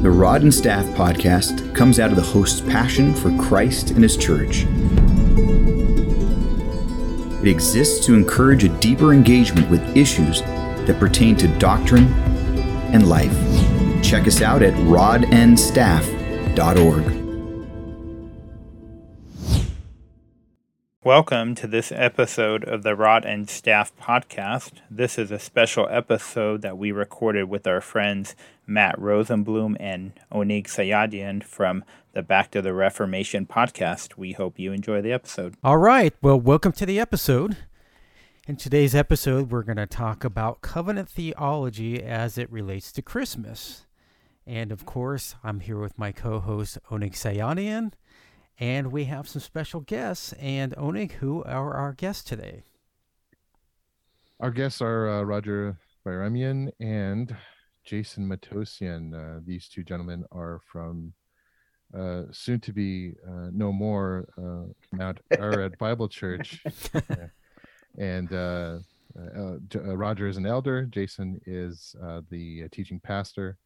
The Rod and Staff podcast comes out of the host's passion for Christ and his church. It exists to encourage a deeper engagement with issues that pertain to doctrine and life. Check us out at rodandstaff.org. Welcome to this episode of the Rod and Staff podcast. This is a special episode that we recorded with our friends Matt Rosenblum and Onnig Sayadian from the Back to the Reformation podcast. We hope you enjoy the episode. All right. Well, welcome to the episode. In today's episode, we're going to talk about covenant theology as it relates to Christmas. And of course, I'm here with my co host, Onnig Sayadian. And we have some special guests. And Onnig, who are our guests today? Our guests are uh, Roger Bayramian and Jason Matosian. Uh, these two gentlemen are from uh, soon to be uh, no more uh, Mount Arad Bible Church. and uh, Roger is an elder, Jason is the teaching pastor.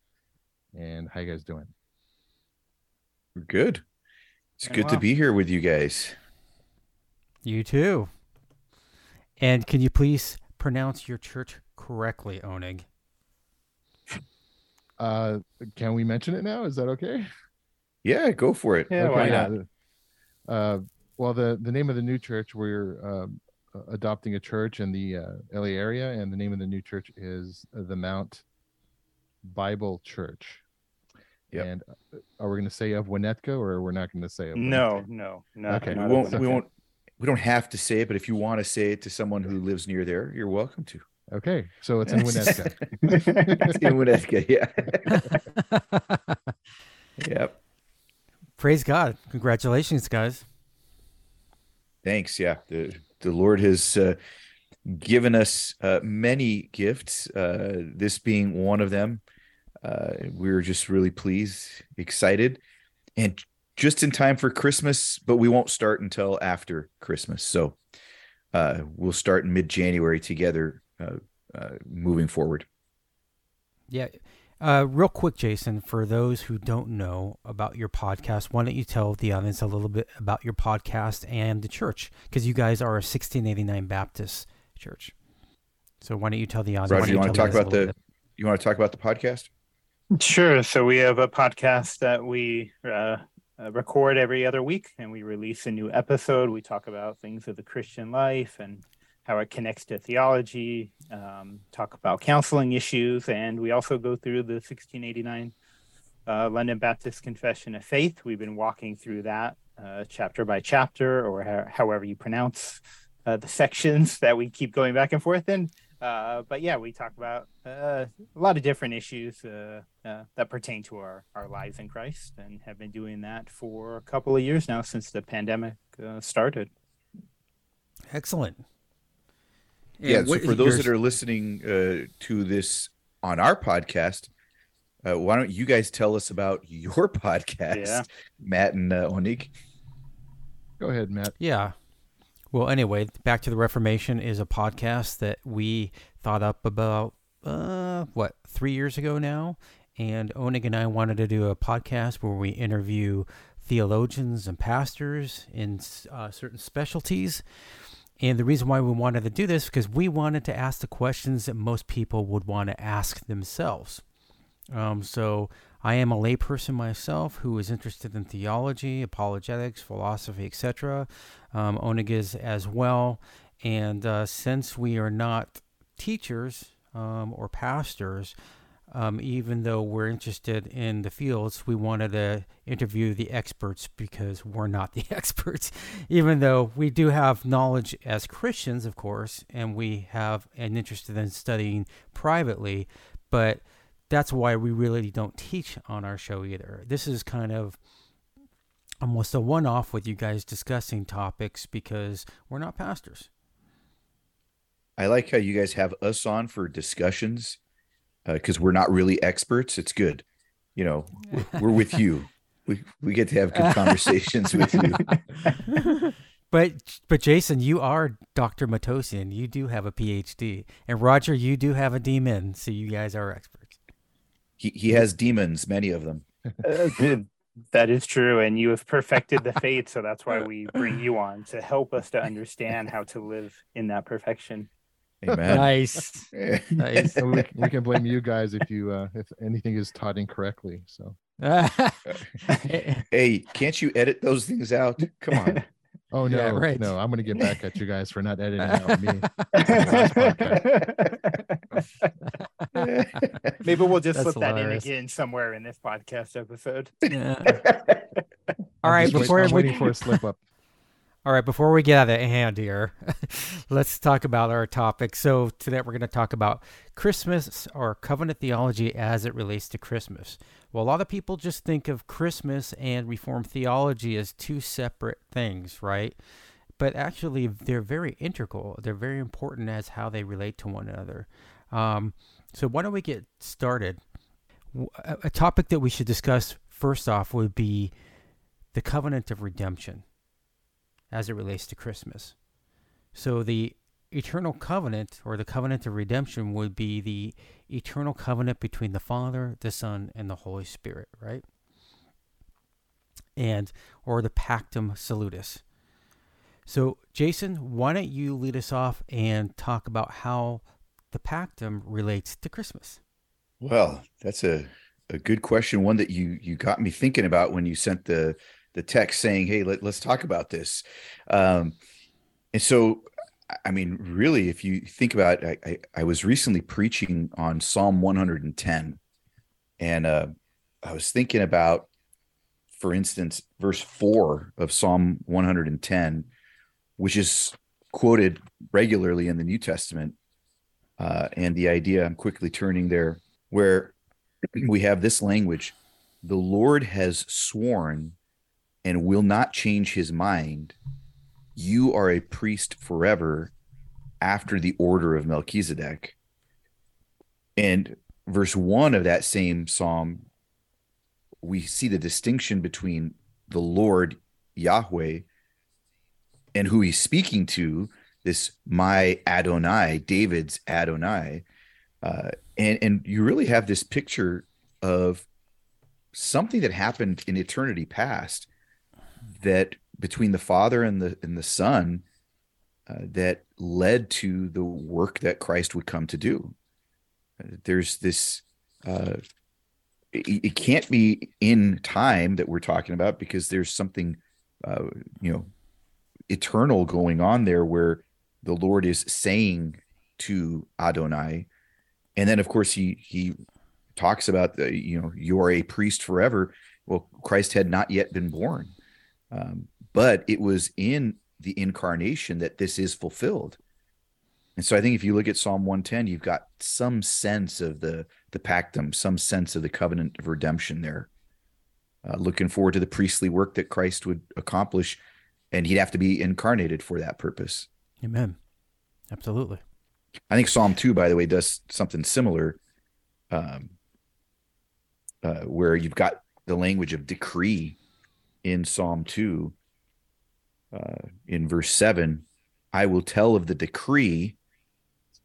And how you guys doing? We're good. It's good to be here with you guys. You too. And can you please pronounce your church correctly, Onnig? Uh, can we mention it now? Is that okay? Yeah, go for it. Yeah, okay. why not? Uh, well, the the name of the new church we're um, adopting a church in the uh, LA area, and the name of the new church is the Mount Bible Church. Yep. And uh, are we going to say of Winnetka or we're not going to say of No, no, no. Okay. We won't, we won't, we don't have to say it, but if you want to say it to someone who lives near there, you're welcome to. Okay. So it's in Winnetka. it's in Winnetka. Yeah. yep. Praise God. Congratulations, guys. Thanks. Yeah. The, the Lord has uh, given us uh, many gifts, uh, this being one of them uh, we are just really pleased, excited, and just in time for Christmas. But we won't start until after Christmas, so uh, we'll start in mid January together, moving forward. Yeah. Uh, real quick, Jason, for those who don't know about your podcast, why don't you tell the audience a little bit about your podcast and the church? Because you guys are a 1689 Baptist church. So why don't you tell the audience? Roger, you, you want to talk about the? Bit? You want to talk about the podcast? Sure. So we have a podcast that we uh, uh, record every other week, and we release a new episode. We talk about things of the Christian life and how it connects to theology. Um, talk about counseling issues, and we also go through the 1689 uh, London Baptist Confession of Faith. We've been walking through that uh, chapter by chapter, or however you pronounce uh, the sections that we keep going back and forth in. Uh, but yeah, we talk about uh, a lot of different issues uh, that pertain to our, our lives in Christ and have been doing that for a couple of years now since the pandemic started. Excellent. Yeah, so for those that are listening to this on our podcast, why don't you guys tell us about your podcast, yeah. Matt and Onnig? Go ahead, Matt. Yeah. Well, anyway, Back to the Reformation is a podcast that we thought up about, uh, what, three years ago now. And Onnig and I wanted to do a podcast where we interview theologians and pastors in uh, certain specialties. And the reason why we wanted to do this because we wanted to ask the questions that most people would want to ask themselves. Um, so I am a layperson myself who is interested in theology, apologetics, philosophy, etc. Um, as well. And uh, since we are not teachers um, or pastors, um, even though we're interested in the fields, we wanted to interview the experts because we're not the experts. even though we do have knowledge as Christians, of course, and we have an interest in studying privately, but that's why we really don't teach on our show either. This is kind of almost a one off with you guys discussing topics because we're not pastors. I like how you guys have us on for discussions because uh, we're not really experts. It's good. You know, we're, we're with you. We, we get to have good conversations with you. But but Jason, you are Dr. Matosian. You do have a PhD, and Roger, you do have a demon. So you guys are experts. he he has demons, many of them. Uh, that is true, and you have perfected the faith, so that's why we bring you on to help us to understand how to live in that perfection. Amen. Nice. nice. So we, we can blame you guys if you uh, if anything is taught incorrectly. So hey, can't you edit those things out? Come on. oh no, Yeah, right. no, I'm gonna get back at you guys for not editing out me. Maybe we'll just That's slip that in again somewhere in this podcast episode. Yeah. All right, Just wait- before I'm we, waiting for a slip up. All right, before we get out of hand here, let's talk about our topic. So today we're going to talk about Christmas or covenant theology as it relates to Christmas. Well, a lot of people just think of Christmas and Reformed theology as two separate things, right? But actually, they're very integral. They're very important as how they relate to one another. Um, so why don't we get started? A topic that we should discuss first off would be the covenant of redemption as it relates to Christmas. So the eternal covenant or the covenant of redemption would be the eternal covenant between the Father, the Son, and the Holy Spirit, right? And or the pactum salutis. So Jason, why don't you lead us off and talk about how the pactum relates to Christmas? Well, that's a, a good question. One that you you got me thinking about when you sent the the text saying, "Hey, let, let's talk about this." Um, and so, I- I mean, really, if you think about, it, I, I I was recently preaching on Psalm 110, and uh, I was thinking about, for instance, verse four of Psalm 110, which is quoted regularly in the New Testament, uh, and the idea. I'm quickly turning there where we have this language the Lord has sworn and will not change his mind. You are a priest forever after the order of Melchizedek. And verse one of that same psalm, we see the distinction between the Lord Yahweh and who he's speaking to, this my Adonai, David's Adonai. Uh, and and you really have this picture of something that happened in eternity past that between the father and the and the son uh, that led to the work that Christ would come to do. There's this uh it, it can't be in time that we're talking about because there's something uh you know eternal going on there where the Lord is saying to Adonai. And then of course he he talks about the you know you're a priest forever. Well christ had not yet been born um, but it was in the incarnation that this is fulfilled and so i think if you look at psalm 110 you've got some sense of the the pactum some sense of the covenant of redemption there uh, looking forward to the priestly work that christ would accomplish and he'd have to be incarnated for that purpose Amen. Absolutely. I think Psalm 2, by the way, does something similar, um, uh, where you've got the language of decree in Psalm 2. Uh, in verse 7, I will tell of the decree.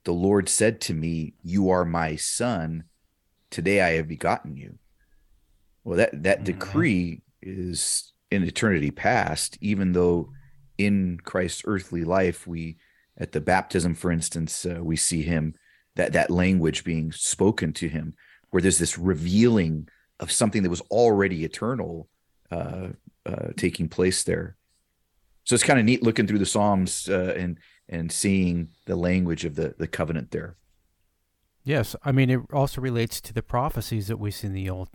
The Lord said to me, You are my son. Today I have begotten you. Well, that, that Mhm. decree is in eternity past, even though in Christ's earthly life, we at the baptism, for instance, uh, we see him that that language being spoken to him, where there's this revealing of something that was already eternal uh, uh, taking place there. So it's kind of neat looking through the Psalms uh, and and seeing the language of the the covenant there. Yes, I mean it also relates to the prophecies that we see in the Old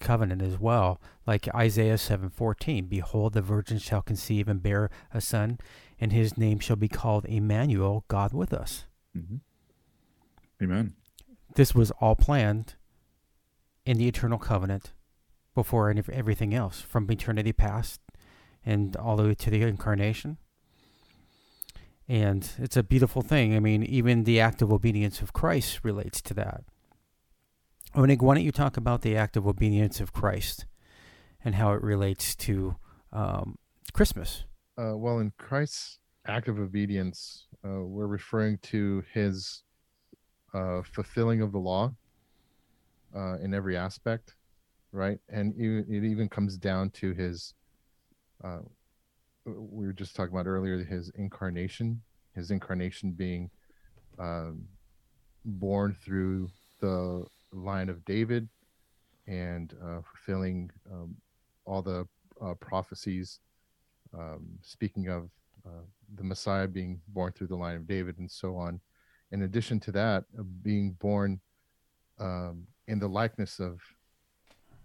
Covenant as well, like Isaiah seven fourteen. Behold, the virgin shall conceive and bear a son, and his name shall be called Emmanuel, God with us. Mhm. Amen. This was all planned in the eternal covenant before any, everything else, from eternity past and all the way to the incarnation. And it's a beautiful thing. I mean, even the act of obedience of Christ relates to that. Onnig, why don't you talk about the act of obedience of Christ and how it relates to um, Christmas? Uh, well, in Christ's act of obedience, uh, we're referring to his uh, fulfilling of the law. uh, in every aspect, right? And it, even comes down to his. Uh, we were just talking about earlier his incarnation, his incarnation being um, born through the line of David and uh, fulfilling um, all the uh, prophecies, um, speaking of uh, the Messiah being born through the line of David and so on. In addition to that, uh, being born um, in the likeness of,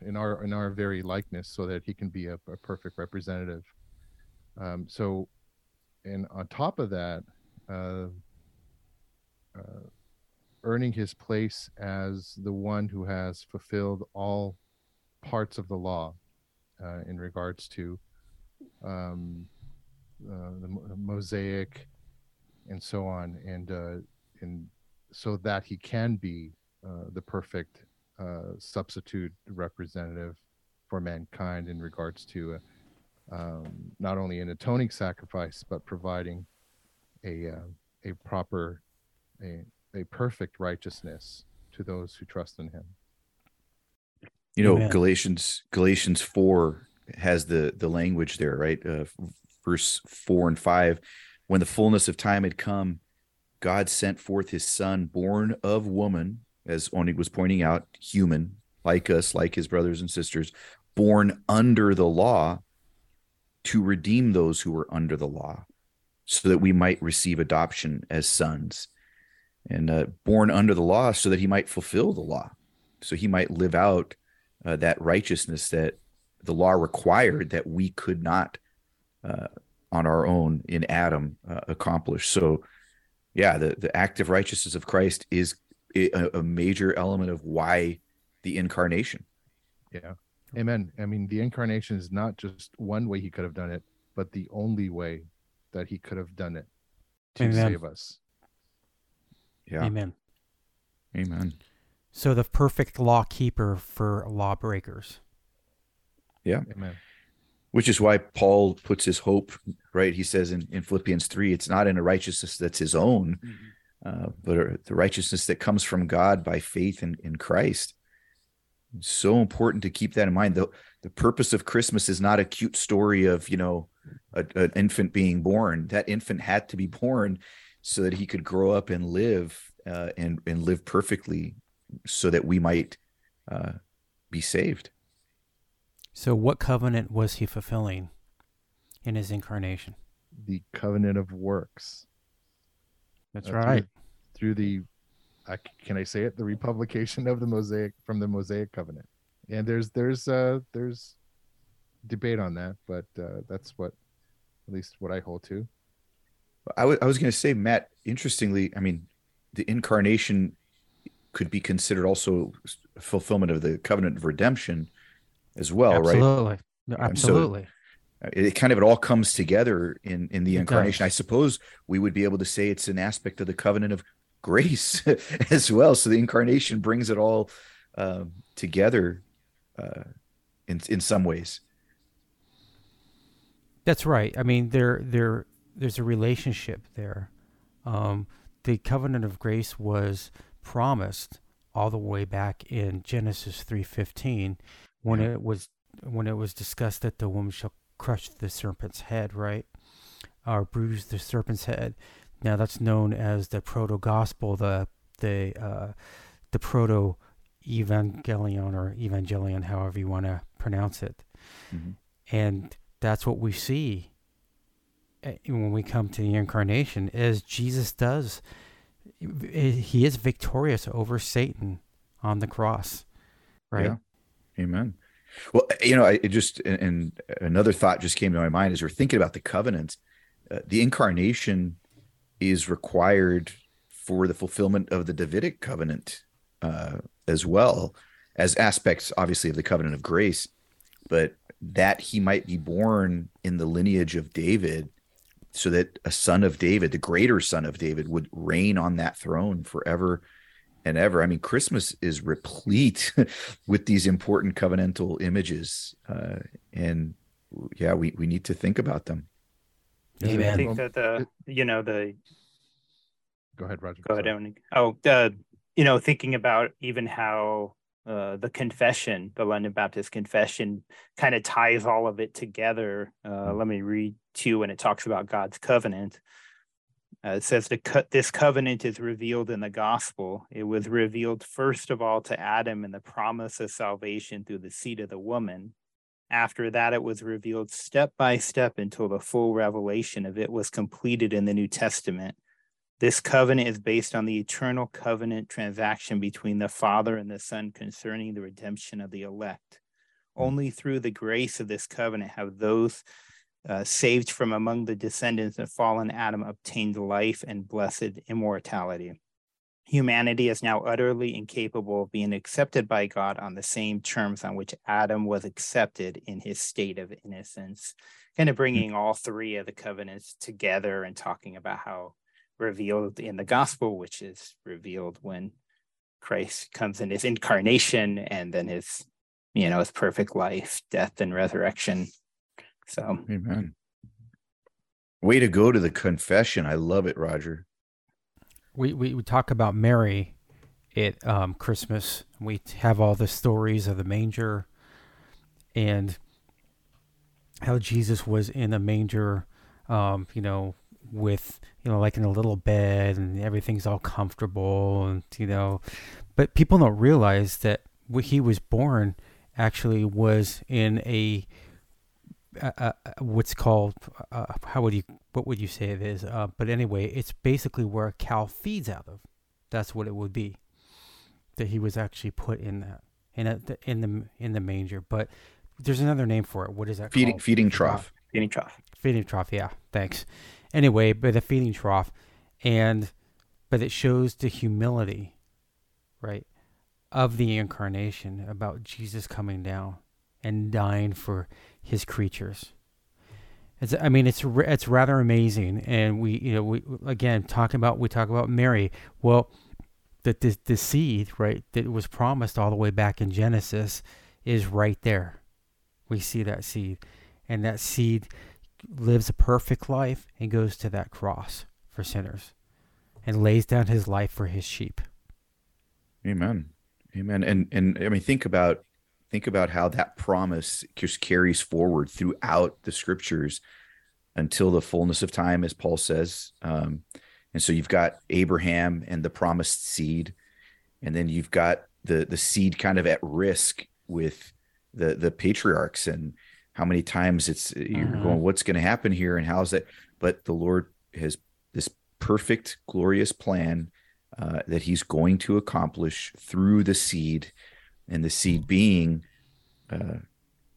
in our in our very likeness, so that he can be a, a perfect representative. Um, so, and on top of that, uh, uh, earning his place as the one who has fulfilled all parts of the law uh, in regards to um, uh, the Mosaic and so on, and uh, and so that he can be uh, the perfect uh, substitute representative for mankind in regards to uh, um, not only an atoning sacrifice but providing a a proper a, a perfect righteousness to those who trust in him you know Amen. galatians galatians 4 has the the language there right uh, verse 4 and 5 when the fullness of time had come god sent forth his son born of woman as onnig was pointing out human like us like his brothers and sisters born under the law to redeem those who were under the law so that we might receive adoption as sons. And uh, born under the law so that he might fulfill the law so he might live out uh, that righteousness that the law required that we could not uh, on our own in adam uh, accomplish. So yeah the, the active righteousness of christ is a, a major element of why the incarnation yeah amen i mean the incarnation is not just one way he could have done it but the only way that he could have done it to amen. save us yeah. Amen. Amen. So the perfect law keeper for lawbreakers. Yeah. Amen. Which is why Paul puts his hope, right? He says in, in Philippians 3, it's not in a righteousness that's his own, mm-hmm. Uh, but the righteousness that comes from God by faith in, in Christ. It's so important to keep that in mind. The, the purpose of Christmas is not a cute story of, you know, a, an infant being born. That infant had to be born so that he could grow up and live uh, and and live perfectly, so that we might uh, be saved. So, what covenant was he fulfilling in his incarnation? The covenant of works. That's uh, right. Through, through the, uh, can I say it? The republication of the Mosaic from the Mosaic covenant. And there's there's uh there's debate on that, but uh, that's what at least what I hold to. I, w- I was I was going to say, Matt, interestingly, I mean, the incarnation could be considered also fulfillment of the covenant of redemption as well, absolutely. right? No, absolutely. So it kind of it all comes together in in the it incarnation. Does. I suppose we would be able to say it's an aspect of the covenant of grace as well. So the incarnation brings it all um, together uh, in in some ways. That's right. I mean, there there there's a relationship there. Um, the covenant of grace was promised all the way back in Genesis 3:15 when yeah. it was when it was discussed that the woman shall crush the serpent's head, right? Or bruise the serpent's head. Now that's known as the proto gospel, the the uh, the proto evangelion or evangelion, however you want to pronounce it. Mm-hmm. And that's what we see Eh, when we come to the incarnation is Jesus does he is victorious over Satan on the cross right yeah. amen well eh, you know I just and another thought just came to my mind as we're thinking about the covenant uh, the incarnation is required for the fulfillment of the Davidic covenant uh, as well as aspects obviously of the covenant of grace but that he might be born in the lineage of David so that a son of David, the greater son of David, would reign on that throne forever and ever. I mean, Christmas is replete with these important covenantal images, uh, and yeah, we we need to think about them. Amen. I think that the you know the go ahead, Roger. Go ahead, Owen. Oh, uh, you know, thinking about even how uh, the confession, the London Baptist Confession, kind of ties all of it together. Uh, let me read to you when it talks about God's covenant. Uh, it says the co- this covenant is revealed in the gospel. It was revealed first of all to Adam in the promise of salvation through the seed of the woman. After that, it was revealed step by step until the full revelation of it was completed in the New Testament. This covenant is based on the eternal covenant transaction between the Father and the Son concerning the redemption of the elect. Only through the grace of this covenant have those uh, saved from among the descendants of fallen Adam obtained life and blessed immortality. Humanity is now utterly incapable of being accepted by God on the same terms on which Adam was accepted in his state of innocence. Kind of bringing all three of the covenants together and talking about how revealed in the gospel, which is revealed when Christ comes in his incarnation and then his, you know, his perfect life, death, and resurrection so, amen. Way to go to the confession. I love it, Roger. We we, we talk about Mary at um, Christmas. We have all the stories of the manger and how Jesus was in a manger, um, you know, with you know like in a little bed and everything's all comfortable and you know, but people don't realize that he was born actually was in a uh, uh, what's called uh, how would you what would you say it is? Uh, but anyway, it's basically where a cow feeds out of. That's what it would be. That he was actually put in that in a, in the in the manger. But there's another name for it. What is that? Feeding called? feeding trough. Feeding trough. Feeding trough. Yeah. Thanks. Anyway, but the feeding trough, and but it shows the humility, right, of the incarnation about Jesus coming down and dying for his creatures. It's, I mean, it's it's rather amazing, and we, you know, we again talking about we talk about Mary. Well, that the the seed, right, that was promised all the way back in Genesis, is right there. We see that seed, and that seed lives a perfect life and goes to that cross for sinners, and lays down his life for his sheep. Amen. Amen. And and I mean, think about think about how that promise just carries forward throughout the scriptures until the fullness of time, as Paul says. Um, and so you've got Abraham and the promised seed, and then you've got the the seed kind of at risk with the the patriarchs and how many times it's you're uh-huh. going, what's going to happen here, and how's that? But the Lord has this perfect, glorious plan uh, that He's going to accomplish through the seed and the seed being uh,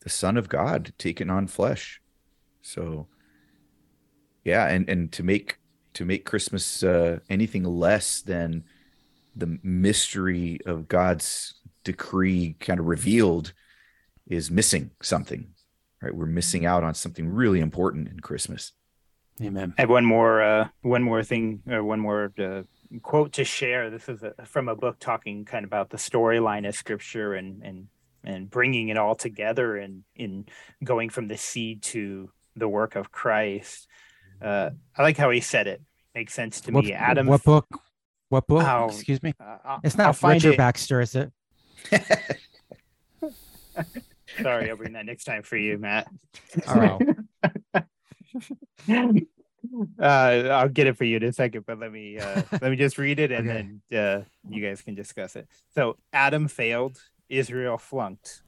the Son of God taken on flesh. So, yeah, and and to make to make Christmas uh, anything less than the mystery of God's decree kind of revealed is missing something. Right, we're missing out on something really important in Christmas. Amen. I have one more uh, one more thing, or one more uh, quote to share. This is a, from a book talking kind of about the storyline of Scripture and and and bringing it all together and in going from the seed to the work of Christ. Uh, I like how he said it. Makes sense to what, me. Adam, what book? What book? Oh, Excuse me. Uh, it's not Richard it. Baxter, is it? Sorry, I'll bring that next time for you, Matt. All right. uh, I'll get it for you in a second, but let me uh, let me just read it and okay. then uh, you guys can discuss it. So Adam failed, Israel flunked,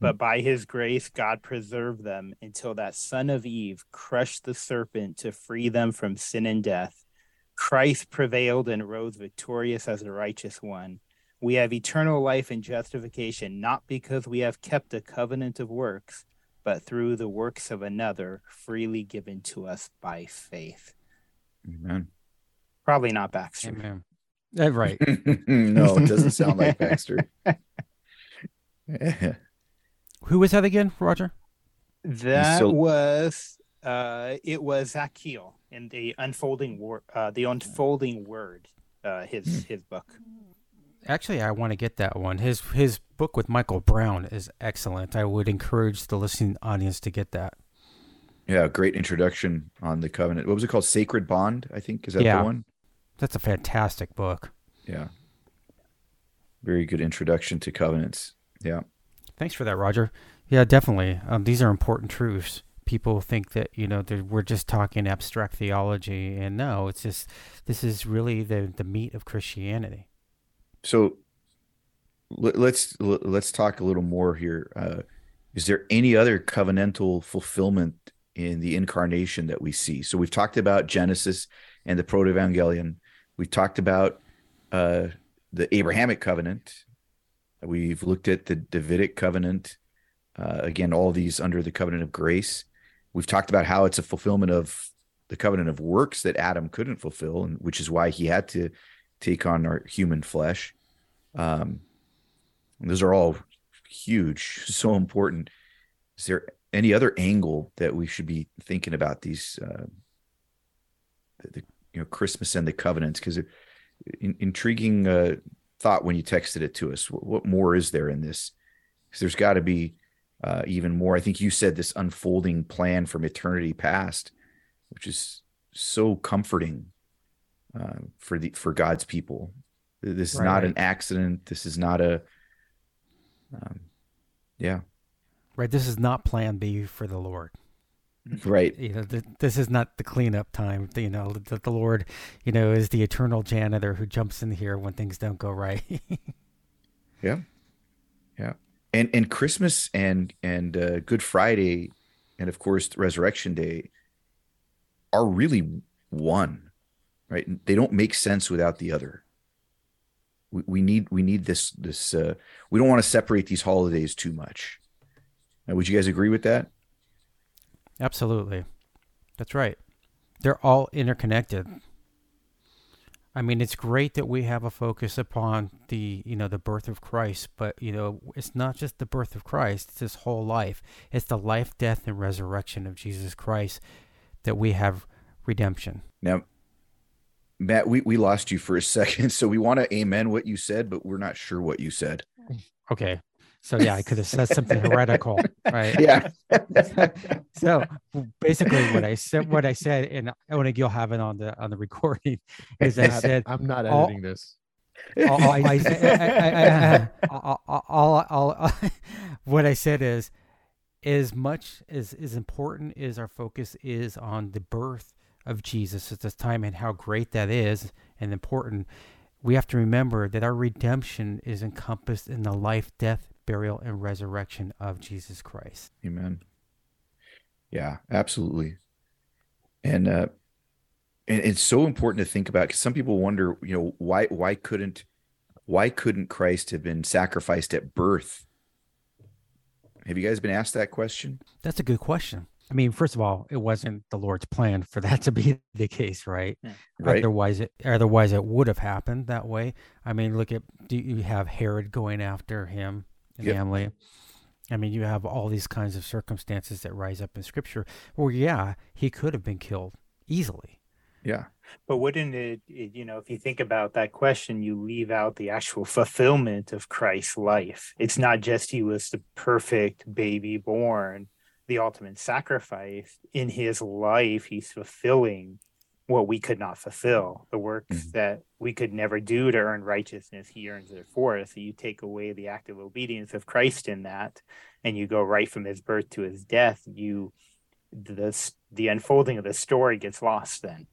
but hmm. by his grace, God preserved them until that son of Eve crushed the serpent to free them from sin and death. Christ prevailed and rose victorious as the righteous one. We have eternal life and justification, not because we have kept a covenant of works, but through the works of another freely given to us by faith. Amen. Probably not Baxter. Amen. Uh, right. no, it doesn't sound like Baxter. Who was that again, Roger? That still... was uh it was Zach Keele in the unfolding word uh the unfolding word, uh his hmm. his book. Actually, I want to get that one. His his book with Michael Brown is excellent. I would encourage the listening audience to get that. Yeah, great introduction on the covenant. What was it called? Sacred Bond, I think. Is that yeah. the one? That's a fantastic book. Yeah. very good introduction to covenants. Yeah. Thanks for that, Roger. Yeah, definitely. Um, these are important truths. People think that you know we're just talking abstract theology, and no, it's just this is really the the meat of Christianity. So let's let's talk a little more here. Uh, is there any other covenantal fulfillment in the incarnation that we see? So we've talked about Genesis and the Proto-Evangelion. We've talked about uh, the Abrahamic covenant. We've looked at the Davidic covenant. Uh, again, all these under the covenant of grace. We've talked about how it's a fulfillment of the covenant of works that Adam couldn't fulfill, and which is why he had to take on our human flesh. Um, those are all huge, so important. Is there any other angle that we should be thinking about these, uh, the, the, you know, Christmas and the covenants? Because in, intriguing uh, thought when you texted it to us. What, what more is there in this? Because there's got to be uh, even more. I think you said this unfolding plan from eternity past, which is so comforting uh, for the for God's people. This is right. not an accident. This is not a, um, yeah, right. This is not Plan B for the Lord. Right. You know, th- this is not the cleanup time. You know, that the Lord, you know, is the eternal janitor who jumps in here when things don't go right. yeah. Yeah. And and Christmas and and uh, Good Friday, and of course Resurrection Day, are really one, right? They don't make sense without the other. We, we need we need this this. Uh, we don't want to separate these holidays too much. Now, would you guys agree with that? Absolutely. That's right. They're all interconnected. I mean, it's great that we have a focus upon the, you know, the birth of Christ, but you know, it's not just the birth of Christ, it's his whole life. It's the life, death and resurrection of Jesus Christ that we have redemption. Now, Matt, we, we lost you for a second, so we want to amen what you said, but we're not sure what you said. Okay. So yeah, I could have said something heretical, right? Yeah. so basically, what I said, what I said, and I think you'll have it on the on the recording, is I said, "I'm not editing all, this." All, I, I, I, all, all, what I said is, as much as as important as our focus is on the birth of Jesus at this time and how great that is and important, we have to remember that our redemption is encompassed in the life, death, burial, and resurrection of Jesus Christ. Amen. Yeah, absolutely. And uh, and it's so important to think about because some people wonder, you know, why why couldn't why couldn't Christ have been sacrificed at birth? Have you guys been asked that question? That's a good question. I mean, first of all, it wasn't the Lord's plan for that to be the case, right? Yeah. Right. Otherwise, it otherwise it would have happened that way. I mean, look at do you have Herod going after him yep. family. I mean, you have all these kinds of circumstances that rise up in scripture Well, yeah, he could have been killed easily. Yeah. But wouldn't it, it, you know, if you think about that question, you leave out the actual fulfillment of Christ's life. It's not just he was the perfect baby born, the ultimate sacrifice. In his life, he's fulfilling what we could not fulfill, the works mm-hmm. that we could never do to earn righteousness, he earns it for us. So you take away the active obedience of Christ in that, and you go right from his birth to his death, you the the unfolding of the story gets lost then.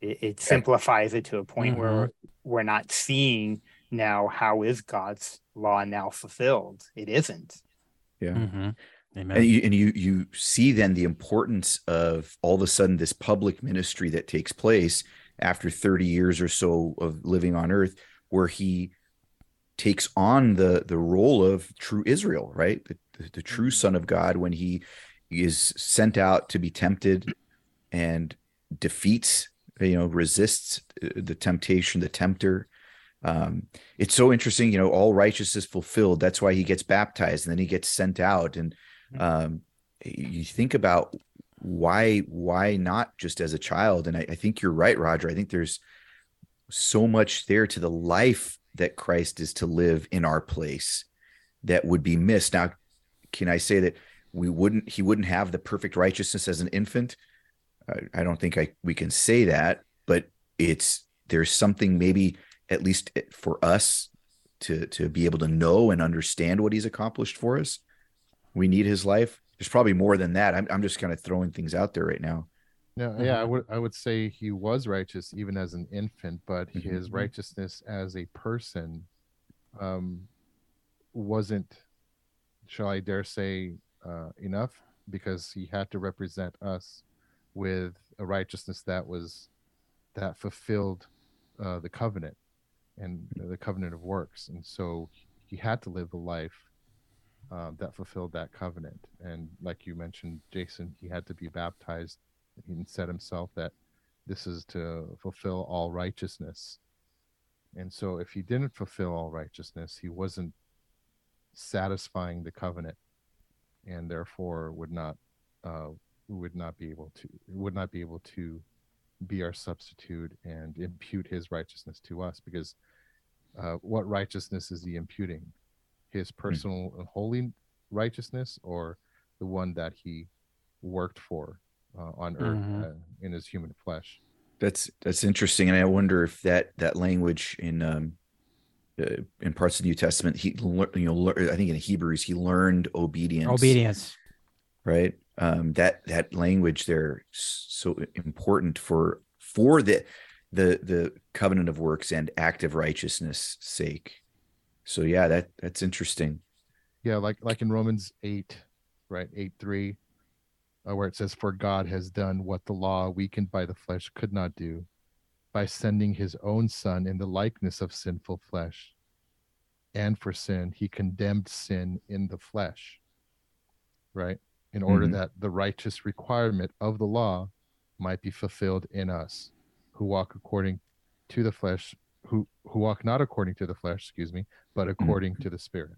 It, it simplifies it to a point mm-hmm. where we're not seeing now how is God's law now fulfilled. It isn't. Yeah. Mm-hmm. Amen. And you, and you you see then the importance of all of a sudden this public ministry that takes place after 30 years or so of living on earth where he takes on the the role of true Israel, right? The, the, the true son of God when he is sent out to be tempted and defeats, you know, resists the temptation, the tempter. Um, it's so interesting, you know, all righteousness fulfilled. That's why he gets baptized and then he gets sent out. And Mm-hmm. Um, you think about why why not just as a child? And I, I, think you're right roger. I think there's so much there to the life that christ is to live in our place that would be missed. Now can i say that we wouldn't he wouldn't have the perfect righteousness as an infant? I, I don't think i we can say that but it's there's something maybe at least for us to to be able to know and understand what he's accomplished for us. We need his life. There's probably more than that. I'm I'm just kind of throwing things out there right now. No, yeah, I would I would say he was righteous even as an infant, but Mhm. his righteousness as a person um wasn't shall I dare say uh enough because he had to represent us with a righteousness that was that fulfilled uh the covenant and the covenant of works and so he had to live a life um, that fulfilled that covenant and like you mentioned jason he had to be baptized and said himself that this is to fulfill all righteousness. And so if he didn't fulfill all righteousness, he wasn't satisfying the covenant and therefore would not uh, would not be able to would not be able to be our substitute and impute his righteousness to us because uh, what righteousness is he imputing his personal and holy righteousness or the one that he worked for uh, on earth Mhm. uh, in his human flesh. That's that's interesting, and I wonder if that that language in um uh, in parts of the New Testament, he lear- you know lear- I think in Hebrews he learned obedience. Obedience. right? Um, that that language there is so important for for the the the covenant of works and active righteousness sake. So yeah, that that's interesting. Yeah, like like in Romans eight, right, eight three, uh, where it says, "For God has done what the law, weakened by the flesh, could not do, by sending His own Son in the likeness of sinful flesh, and for sin He condemned sin in the flesh." Right, in order Mhm. that the righteous requirement of the law might be fulfilled in us, who walk according to the flesh, who who walk not according to the flesh, excuse me, but according to the Spirit.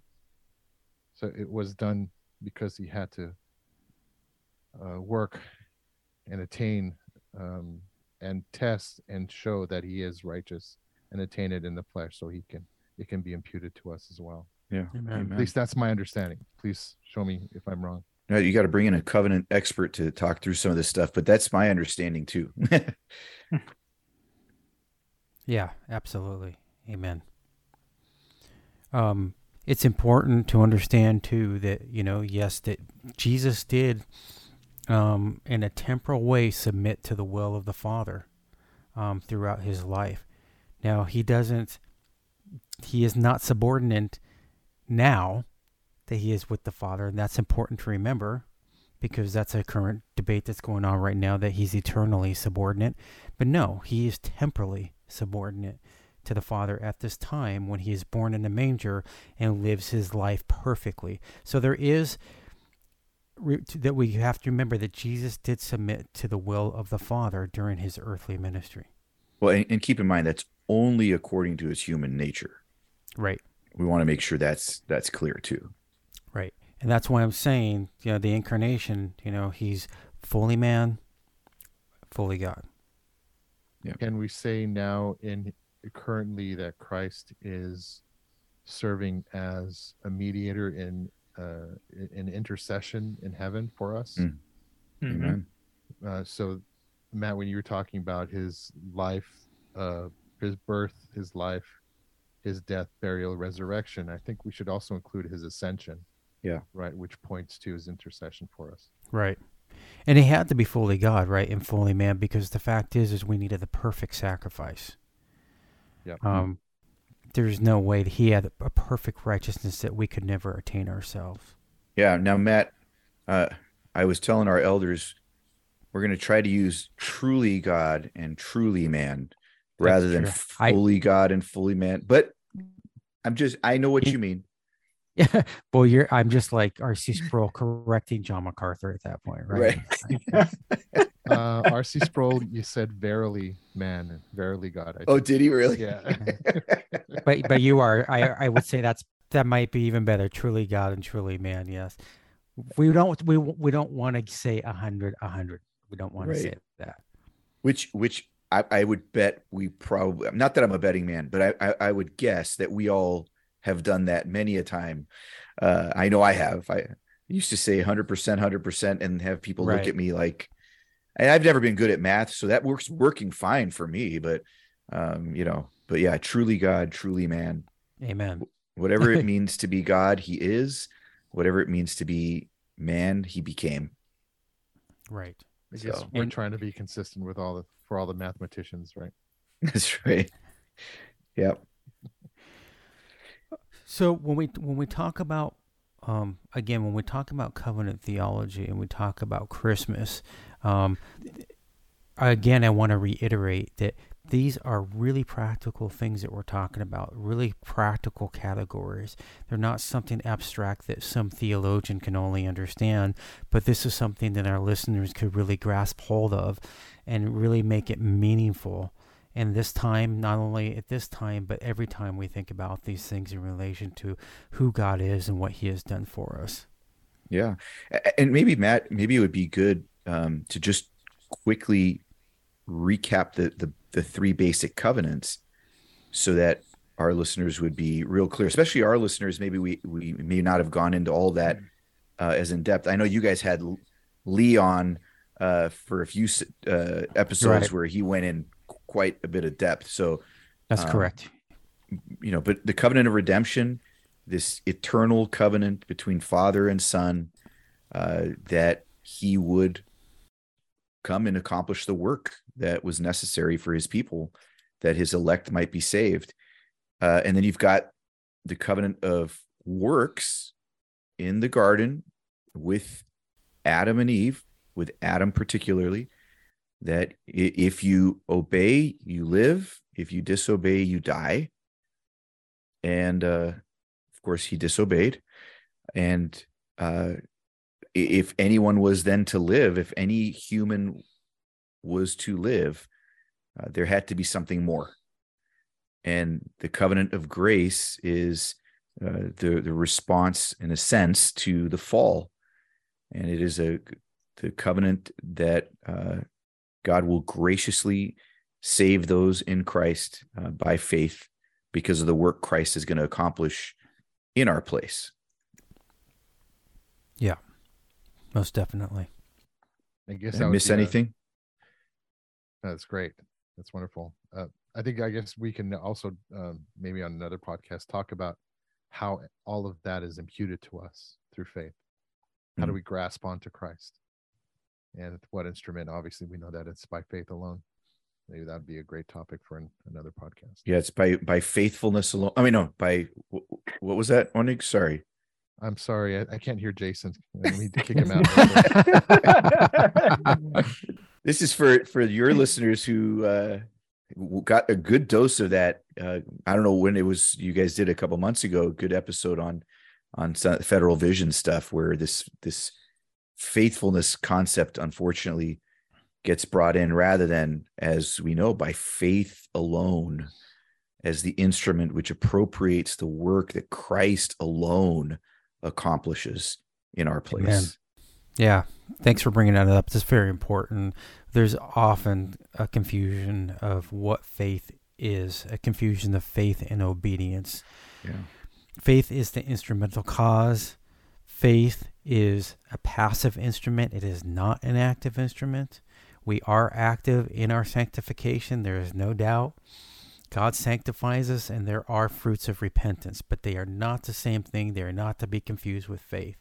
So it was done because he had to uh, work and attain um, and test and show that he is righteous and attain it in the flesh, so he can it can be imputed to us as well. Yeah, Amen. At least that's my understanding. Please show me if I'm wrong. Now, you got to bring in a covenant expert to talk through some of this stuff, but that's my understanding too. Yeah, absolutely. Amen. Um, it's important to understand too that you know, yes, that Jesus did, um, in a temporal way, submit to the will of the Father, um, throughout his life. Now he doesn't. He is not subordinate now that he is with the Father, and that's important to remember because that's a current debate that's going on right now that he's eternally subordinate. But no, he is temporally subordinate to the Father at this time when he is born in a manger and lives his life perfectly. So there is that we have to remember that Jesus did submit to the will of the Father during his earthly ministry. well, and, and keep in mind that's only according to his human nature. Right. We want to make sure that's that's clear too. Right. And that's why I'm saying, you know, the incarnation, you know, he's fully man, fully God. Can we say now in currently that Christ is serving as a mediator in uh, in intercession in heaven for us? Mm. Mhm. Amen. Uh, so, Matt, when you were talking about his life, uh, his birth, his life, his death, burial, resurrection, I think we should also include his ascension. Yeah. Right, which points to his intercession for us. Right. And he had to be fully God, right, and fully man, because the fact is, is we needed the perfect sacrifice. Yep. Um, there's no way that he had a perfect righteousness that we could never attain ourselves. Yeah. Now, Matt, uh, I was telling our elders we're going to try to use truly God and truly man rather than true. I- fully God and fully man. But I'm just, I know what He- you mean. Yeah. Well, you're. I'm just like R.C. Sproul correcting John MacArthur at that point, right? Uh, R.C. Sproul, you said verily man, verily God. I Oh, think. did he really? Yeah. but but you are. I I would say that's that might be even better. Truly God and truly man. Yes. We don't. We we don't want to say a hundred. A hundred. We don't want to say that. which, which I, I would bet we probably, not that I'm a betting man, but I, I, I would guess that we all have done that many a time. Uh, I know I have. I used to say 100%, 100%, and have people look at me like, and I've never been good at math, so that works working fine for me. But, um, you know, but yeah, truly God, truly man. Amen. Whatever it means to be God, he is. Whatever it means to be man, he became. Right. I guess So- we're And- trying to be consistent with all the for all the mathematicians, right? That's right. Yep. So when we when we talk about um, again when we talk about covenant theology and we talk about Christmas, um, again I want to reiterate that these are really practical things that we're talking about, really practical categories. They're not something abstract that some theologian can only understand, but this is something that our listeners could really grasp hold of and really make it meaningful. And this time, not only at this time, but every time we think about these things in relation to who God is and what He has done for us. Yeah. And maybe Matt, maybe it would be good um, to just quickly recap the, the the three basic covenants so that our listeners would be real clear, especially our listeners. Maybe we we may not have gone into all that uh, as in depth. I know you guys had Leon uh, for a few uh, episodes Right. where he went in quite a bit of depth. So That's Um, correct. you know, but the covenant of redemption, this eternal covenant between Father and Son, uh, that He would come and accomplish the work that was necessary for His people, that His elect might be saved. Uh, and then you've got the covenant of works in the garden with Adam and Eve, with Adam particularly, that if you obey, you live. If you disobey, you die. And uh, of course he disobeyed. And uh, if anyone was then to live if any human was to live uh, there had to be something more. And the covenant of grace is uh, the the response in a sense to the fall. And it is a the covenant that uh, God will graciously save those in Christ uh, by faith because of the work Christ is going to accomplish in our place. Yeah, most definitely. I guess Did I miss be a- anything? That's great. That's wonderful. Uh, I think I guess we can also um, maybe on another podcast talk about how all of that is imputed to us through faith. How do Mhm. we grasp onto Christ? And what instrument? Obviously, we know that it's by faith alone. Maybe that'd be a great topic for an, another podcast. Yeah, it's by by faithfulness alone. I mean, no, by wh- wh- what was that, Onnig? Sorry. I'm sorry, I, I can't hear Jason. I need to kick him out. This is for for your listeners who uh, got a good dose of that. Uh, I don't know when it was. You guys did a couple months ago. Good episode on on Federal Vision stuff where this this faithfulness concept, unfortunately, gets brought in rather than, as we know, by faith alone, as the instrument which appropriates the work that Christ alone accomplishes in our place. Amen. Yeah. Thanks for bringing that up. That's very important. There's often a confusion of what faith is, a confusion of faith and obedience. Yeah. Faith is the instrumental cause. Faith is a passive instrument. It is not an active instrument. We are active in our sanctification. There is no doubt. God sanctifies us, and there are fruits of repentance, but they are not the same thing. They are not to be confused with faith.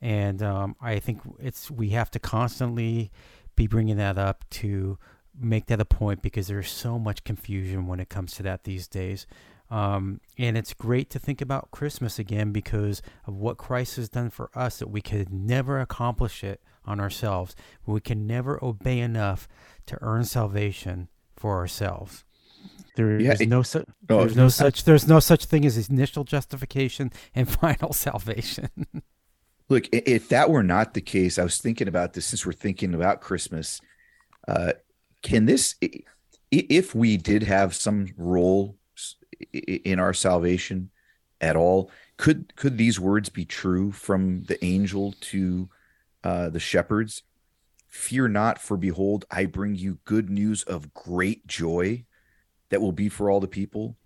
And um, I think it's we have to constantly be bringing that up to make that a point because there's so much confusion when it comes to that these days. Um, and it's great to think about Christmas again because of what Christ has done for us that we could never accomplish it on ourselves. We can never obey enough to earn salvation for ourselves. There is Yeah, it- no such Oh, there's no such there's no such thing as initial justification and final salvation. Look, if that were not the case, I was thinking about this since we're thinking about Christmas. Uh, can this, i- i- if we did have some role s- i- in our salvation at all, could could these words be true from the angel to uh, the shepherds? Fear not, for behold, I bring you good news of great joy that will be for all the people.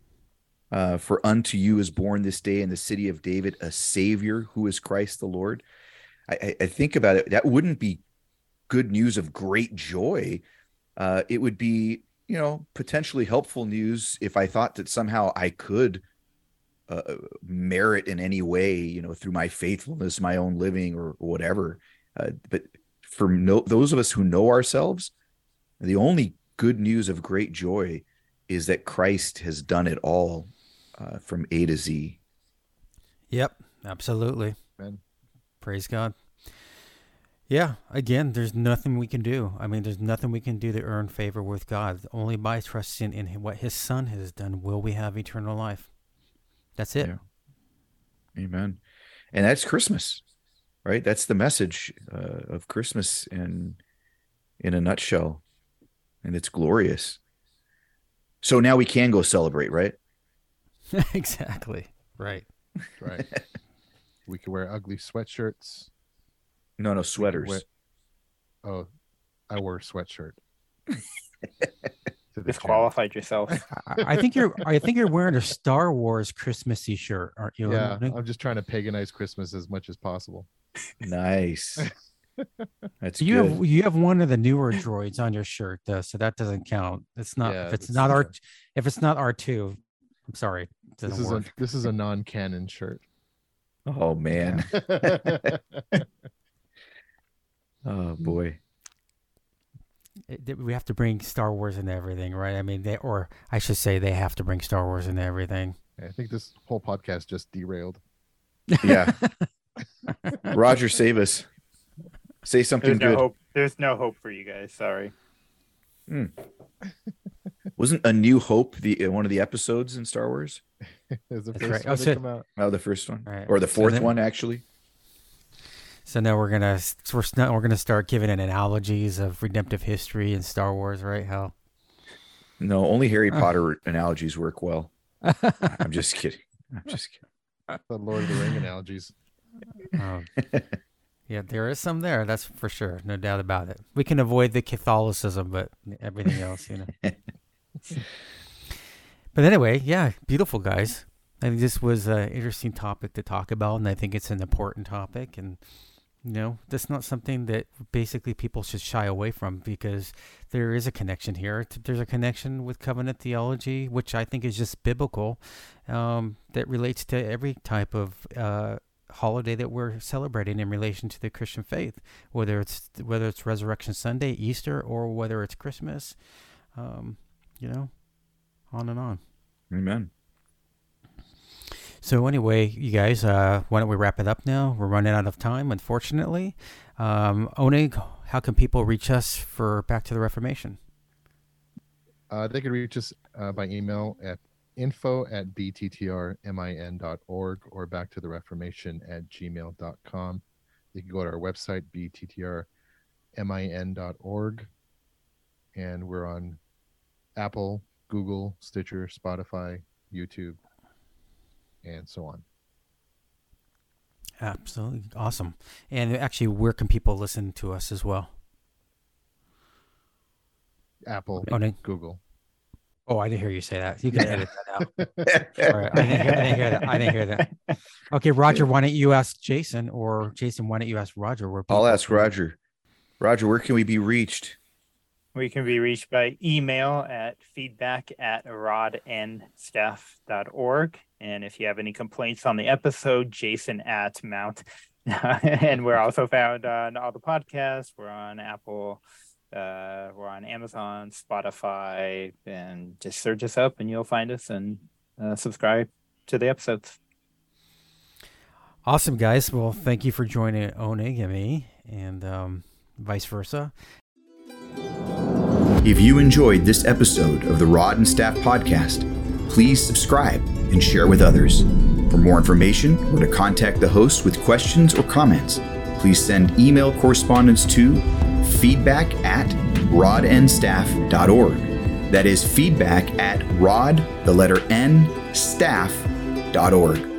Uh, for unto you is born this day in the city of David a Savior who is Christ the Lord. I, I, think about it. That wouldn't be good news of great joy. Uh, it would be, you know, potentially helpful news if I thought that somehow I could uh, merit in any way, you know, through my faithfulness, my own living, or, or whatever. Uh, but for no, those of us who know ourselves, the only good news of great joy is that Christ has done it all uh, from A to Z. Yep, absolutely. Amen. Praise God. Yeah, again, there's nothing we can do. I mean, there's nothing we can do to earn favor with God. Only by trusting in what His Son has done will we have eternal life. That's it. Yeah. Amen. And that's Christmas, right? That's the message uh, of Christmas in in a nutshell, and it's glorious. So now we can go celebrate, right? exactly. Right. Right. we can wear ugly sweatshirts. No, no sweaters. Wear, oh, I wore a sweatshirt. Disqualified yourself. I, I think you're. I think you're wearing a Star Wars Christmassy shirt, aren't you? Yeah, I'm just trying to paganize Christmas as much as possible. Nice. That's you good. have you have one of the newer droids on your shirt though, so that doesn't count. It's not Yeah, if it's that's not R if it's not R two. I'm sorry, This doesn't is a this is a non-canon shirt. oh man. Oh mm. boy. Eh, it- we have to bring Star Wars into everything, right? I mean, they or I should say they have to bring Star Wars into everything. I think this whole podcast just derailed. Yeah. Roger, save us. Say something There's no hope. There's no hope for you guys. Sorry. Hmm. Wasn't A New Hope the uh, one of the episodes in Star Wars? Is the That's first right. one Oh, to so- come out? Oh, the first one, Right. or the So fourth then- one, actually. So now we're gonna we're we're gonna start giving it analogies of redemptive history and Star Wars, right? How No, only Harry Oh. Potter analogies work well. I'm just kidding. I'm just kidding. The Lord of the Ring analogies. Um, yeah, there is some there. That's for sure, no doubt about it. We can avoid the Catholicism, but everything else, you know. but anyway, yeah, beautiful guys. I think this was an interesting topic to talk about, and I think it's an important topic. And you know, that's not something that basically people should shy away from because there is a connection here. There's a connection with covenant theology, which I think is just biblical, um, that relates to every type of uh, holiday that we're celebrating in relation to the Christian faith, whether it's whether it's Resurrection Sunday, Easter, or whether it's Christmas. Um, you know, on and on. Amen. So anyway, you guys, uh, why don't we wrap it up now? We're running out of time, unfortunately. Um, Onnig, how can people reach us for Back to the Reformation? Uh, they can reach us uh, by email at info at bttrmin.org or back to the reformation at gmail.com. They can go to our website, bttrmin.org. And we're on Apple, Google, Stitcher, Spotify, YouTube, and so on. Absolutely awesome. And actually, where can people listen to us as well? Apple, oh, Onnig. Google. Oh, I didn't hear you say that. You can Yeah. edit that out. All right, I didn't, hear, I didn't hear that. I didn't hear that. Okay, Roger, why don't you ask Jason, or Jason, why don't you ask Roger? Where I'll ask Roger. Roger, where can we be reached? We can be reached by email at feedback at rodnstaff.org. And if you have any complaints on the episode, jason at mount. and we're also found on all the podcasts. We're on Apple, uh, we're on Amazon, Spotify, and just search us up and you'll find us and uh, subscribe to the episodes. Awesome, guys. Well, thank you for joining Onnig and me, and um, vice versa. If you enjoyed this episode of the Rod and Staff Podcast, please subscribe and share with others. For more information or to contact the host with questions or comments, please send email correspondence to feedback at rodnstaff.org. That is feedback at rod, the letter N, staff.org.